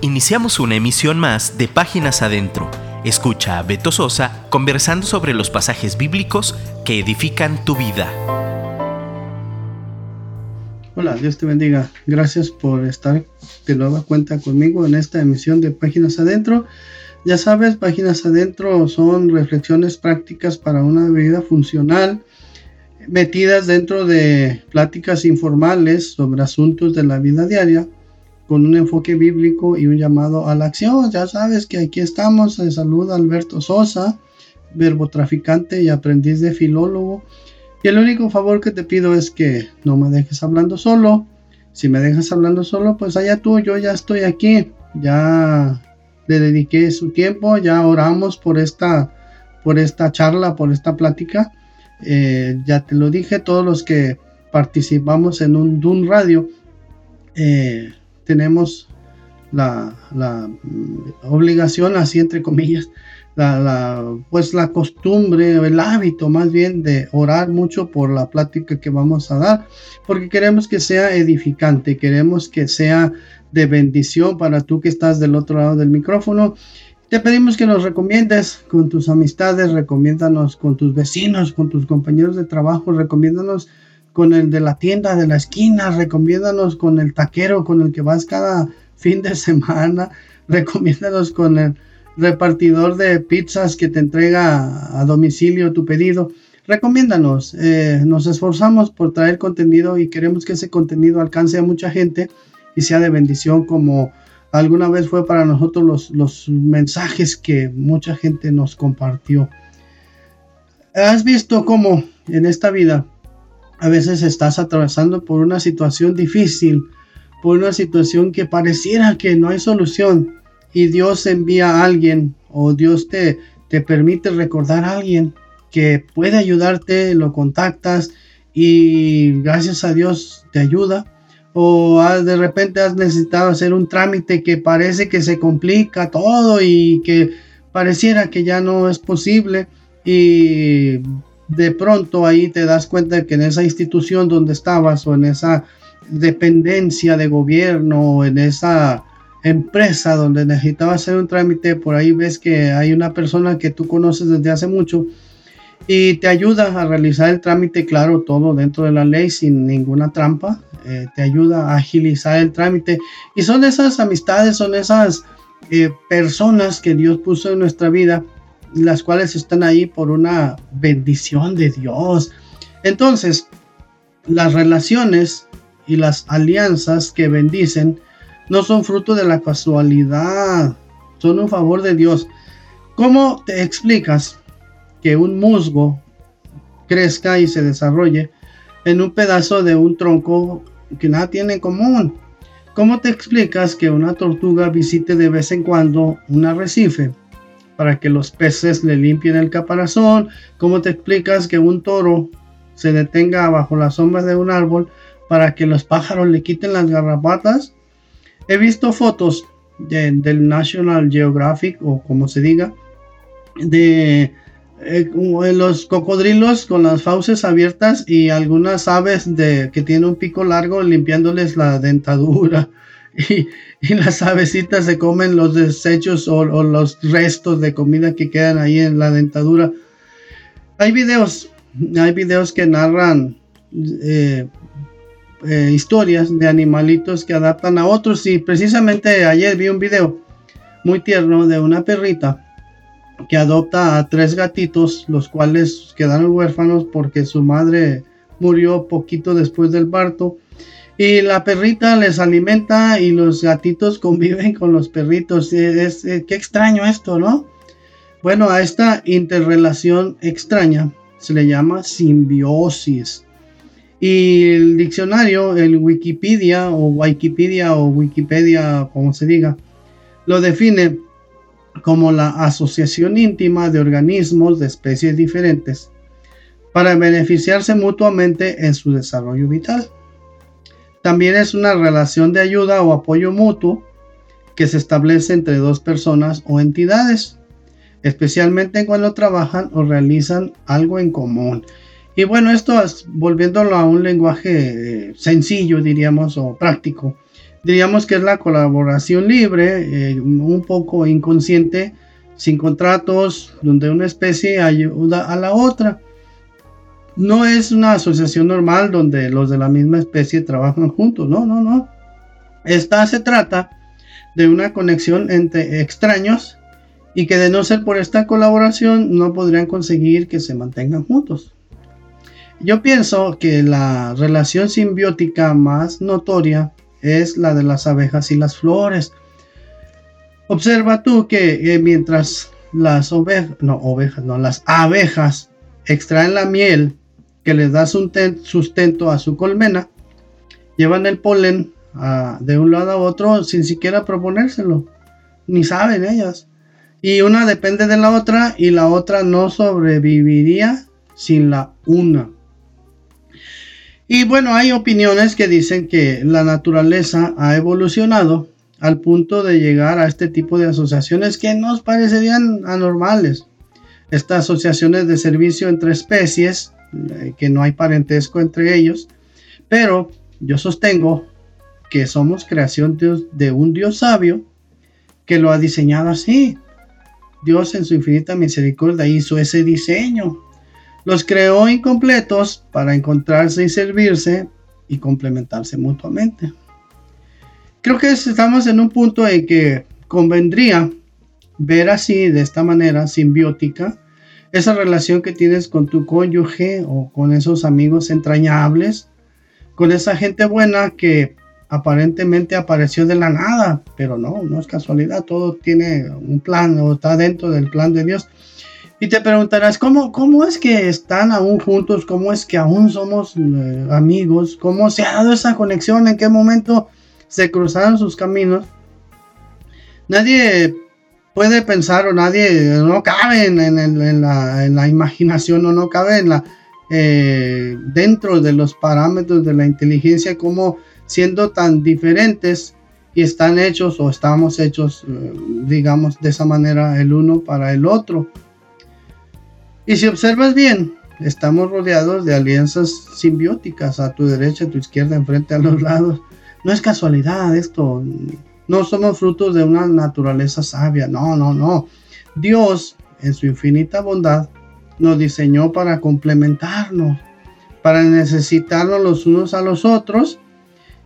Iniciamos una emisión más de Páginas Adentro. Escucha a Beto Sosa conversando sobre los pasajes bíblicos que edifican tu vida. Hola, Dios te bendiga. Gracias por estar de nueva cuenta conmigo en esta emisión de Páginas Adentro. Ya sabes, Páginas Adentro son reflexiones prácticas para una vida funcional metidas dentro de pláticas informales sobre asuntos de la vida diaria con un enfoque bíblico y un llamado a la acción. Ya sabes que aquí estamos. Se saluda Alberto Sosa, verbo traficante y aprendiz de filólogo. Y el único favor que te pido es que no me dejes hablando solo. Si me dejas hablando solo, pues allá tú, yo ya estoy aquí. Ya le dediqué su tiempo, ya oramos por esta, por esta charla, por esta plática. Eh, ya te lo dije, todos los que participamos en un DUN Radio, eh, tenemos la, mm, obligación, así entre comillas, la, pues la costumbre, el hábito más bien de orar mucho por la plática que vamos a dar, porque queremos que sea edificante, queremos que sea de bendición para tú que estás del otro lado del micrófono. Te pedimos que nos recomiendes con tus amistades, recomiéndanos con tus vecinos, con tus compañeros de trabajo, recomiéndanos con el de la tienda de la esquina, recomiéndanos con el taquero con el que vas cada fin de semana, recomiéndanos con el repartidor de pizzas que te entrega a domicilio tu pedido. Recomiéndanos, eh, nos esforzamos por traer contenido y queremos que ese contenido alcance a mucha gente y sea de bendición como alguna vez fue para nosotros los, los mensajes que mucha gente nos compartió. ¿Has visto cómo en esta vida a veces estás atravesando por una situación difícil, por una situación que pareciera que no hay solución y Dios envía a alguien o Dios te, te permite recordar a alguien que puede ayudarte, lo contactas y gracias a Dios te ayuda. O de repente has necesitado hacer un trámite que parece que se complica todo y que pareciera que ya no es posible y de pronto ahí te das cuenta que en esa institución donde estabas o en esa dependencia de gobierno o en esa empresa donde necesitabas hacer un trámite, por ahí ves que hay una persona que tú conoces desde hace mucho y te ayuda a realizar el trámite, claro, todo dentro de la ley, sin ninguna trampa, eh, te ayuda a agilizar el trámite. Y son esas amistades, son esas eh, personas que Dios puso en nuestra vida las cuales están ahí por una bendición de Dios. Entonces, las relaciones y las alianzas que bendicen no son fruto de la casualidad, son un favor de Dios. ¿Cómo te explicas que un musgo crezca y se desarrolle en un pedazo de un tronco que nada tiene en común? ¿Cómo te explicas que una tortuga visite de vez en cuando un arrecife para que los peces le limpien el caparazón. ¿Cómo te explicas que un toro se detenga bajo las sombras de un árbol para que los pájaros le quiten las garrapatas? He visto fotos del National Geographic o como se diga de eh, los cocodrilos con las fauces abiertas y algunas aves de que tienen un pico largo limpiándoles la dentadura y, las avecitas se comen los desechos o, los restos de comida que quedan ahí en la dentadura. Hay videos, hay videos que narran eh, eh, historias de animalitos que adaptan a otros y precisamente ayer vi un video muy tierno de una perrita que adopta a tres gatitos, los cuales quedaron huérfanos porque su madre murió poquito después del parto y la perrita les alimenta y los gatitos conviven con los perritos. Es, qué extraño esto, ¿no? Bueno, a esta interrelación extraña se le llama simbiosis. Y el diccionario, el Wikipedia o Wikipedia o Wikipedia, como se diga, lo define como la asociación íntima de organismos de especies diferentes para beneficiarse mutuamente en su desarrollo vital. También es una relación de ayuda o apoyo mutuo que se establece entre dos personas o entidades, especialmente cuando trabajan o realizan algo en común. Y bueno, esto es, volviéndolo a un lenguaje eh, sencillo, diríamos, o práctico, diríamos que es la colaboración libre, eh, un poco inconsciente, sin contratos, donde una especie ayuda a la otra. No es una asociación normal donde los de la misma especie trabajan juntos, no, no, no. Esta se trata de una conexión entre extraños y que de no ser por esta colaboración no podrían conseguir que se mantengan juntos. Yo pienso que la relación simbiótica más notoria es la de las abejas y las flores. Observa tú que eh, mientras las ovejas, no ovejas, no, las abejas extraen la miel que les da sustento a su colmena, llevan el polen ah, de un lado a otro sin siquiera proponérselo, ni saben ellas. Y una depende de la otra y la otra no sobreviviría sin la una. Y bueno, hay opiniones que dicen que la naturaleza ha evolucionado al punto de llegar a este tipo de asociaciones que nos parecerían anormales. Estas asociaciones de servicio entre especies, que no hay parentesco entre ellos, pero yo sostengo que somos creación de un Dios sabio que lo ha diseñado así. Dios en su infinita misericordia hizo ese diseño los creó incompletos para encontrarse y servirse y complementarse mutuamente. Creo que estamos en un punto en que convendría ver así, de esta manera simbiótica, esa relación que tienes con tu cónyuge o con esos amigos entrañables, con esa gente buena que aparentemente apareció de la nada, pero no, no es casualidad, todo tiene un plan o está dentro del plan de Dios. Y te preguntarás, ¿cómo, ¿cómo es que están aún juntos? ¿Cómo es que aún somos eh, amigos? ¿Cómo se ha dado esa conexión? ¿En qué momento se cruzaron sus caminos? Nadie puede pensar o nadie no cabe en, la, imaginación o no cabe eh, dentro de los parámetros de la inteligencia como siendo tan diferentes y están hechos o estamos hechos, eh, digamos, de esa manera el uno para el otro. Y si observas bien, estamos rodeados de alianzas simbióticas a tu derecha, a tu izquierda, enfrente, a los lados. No es casualidad esto. No somos frutos de una naturaleza sabia. No, no, no. Dios, en su infinita bondad, nos diseñó para complementarnos, para necesitarnos los unos a los otros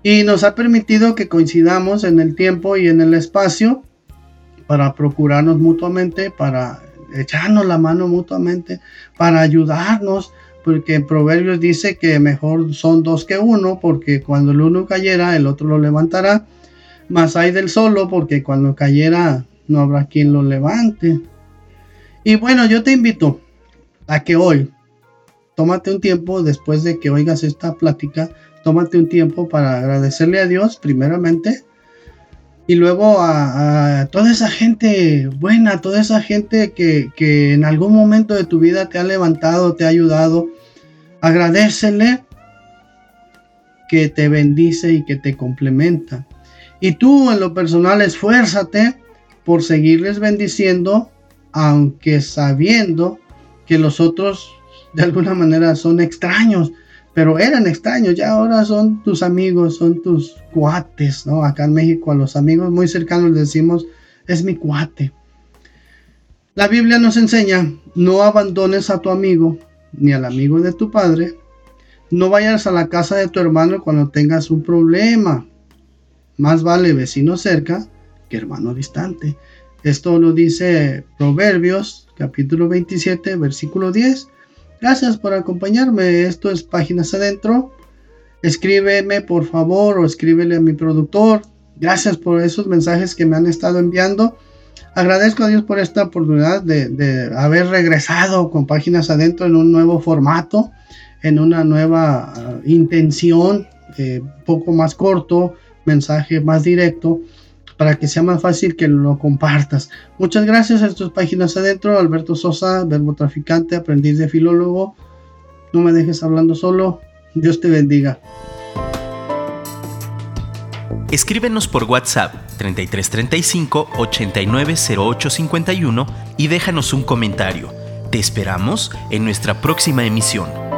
y nos ha permitido que coincidamos en el tiempo y en el espacio para procurarnos mutuamente, para echarnos la mano mutuamente para ayudarnos, porque en Proverbios dice que mejor son dos que uno, porque cuando el uno cayera, el otro lo levantará. Más hay del solo, porque cuando cayera, no habrá quien lo levante. Y bueno, yo te invito a que hoy, tómate un tiempo después de que oigas esta plática, tómate un tiempo para agradecerle a Dios primeramente y luego a, toda esa gente buena, toda esa gente que, que, en algún momento de tu vida te ha levantado, te ha ayudado, agradecele que te bendice y que te complementa. Y tú en lo personal esfuérzate por seguirles bendiciendo, aunque sabiendo que los otros de alguna manera son extraños, pero eran extraños, ya ahora son tus amigos, son tus cuates, ¿no? Acá en México a los amigos muy cercanos les decimos, es mi cuate. La Biblia nos enseña, no abandones a tu amigo ni al amigo de tu padre, no vayas a la casa de tu hermano cuando tengas un problema. Más vale vecino cerca que hermano distante. Esto lo dice Proverbios capítulo 27, versículo 10. Gracias por acompañarme. Esto es Páginas Adentro. Escríbeme por favor o escríbele a mi productor. Gracias por esos mensajes que me han estado enviando. Agradezco a Dios por esta oportunidad de, haber regresado con Páginas Adentro en un nuevo formato, en una nueva uh, intención, eh, poco más corto, mensaje más directo para que sea más fácil que lo compartas. Muchas gracias a estas páginas adentro. Alberto Sosa, verbo traficante, aprendiz de filólogo. No me dejes hablando solo. Dios te bendiga. Escríbenos por WhatsApp 3335 890851 y déjanos un comentario. Te esperamos en nuestra próxima emisión.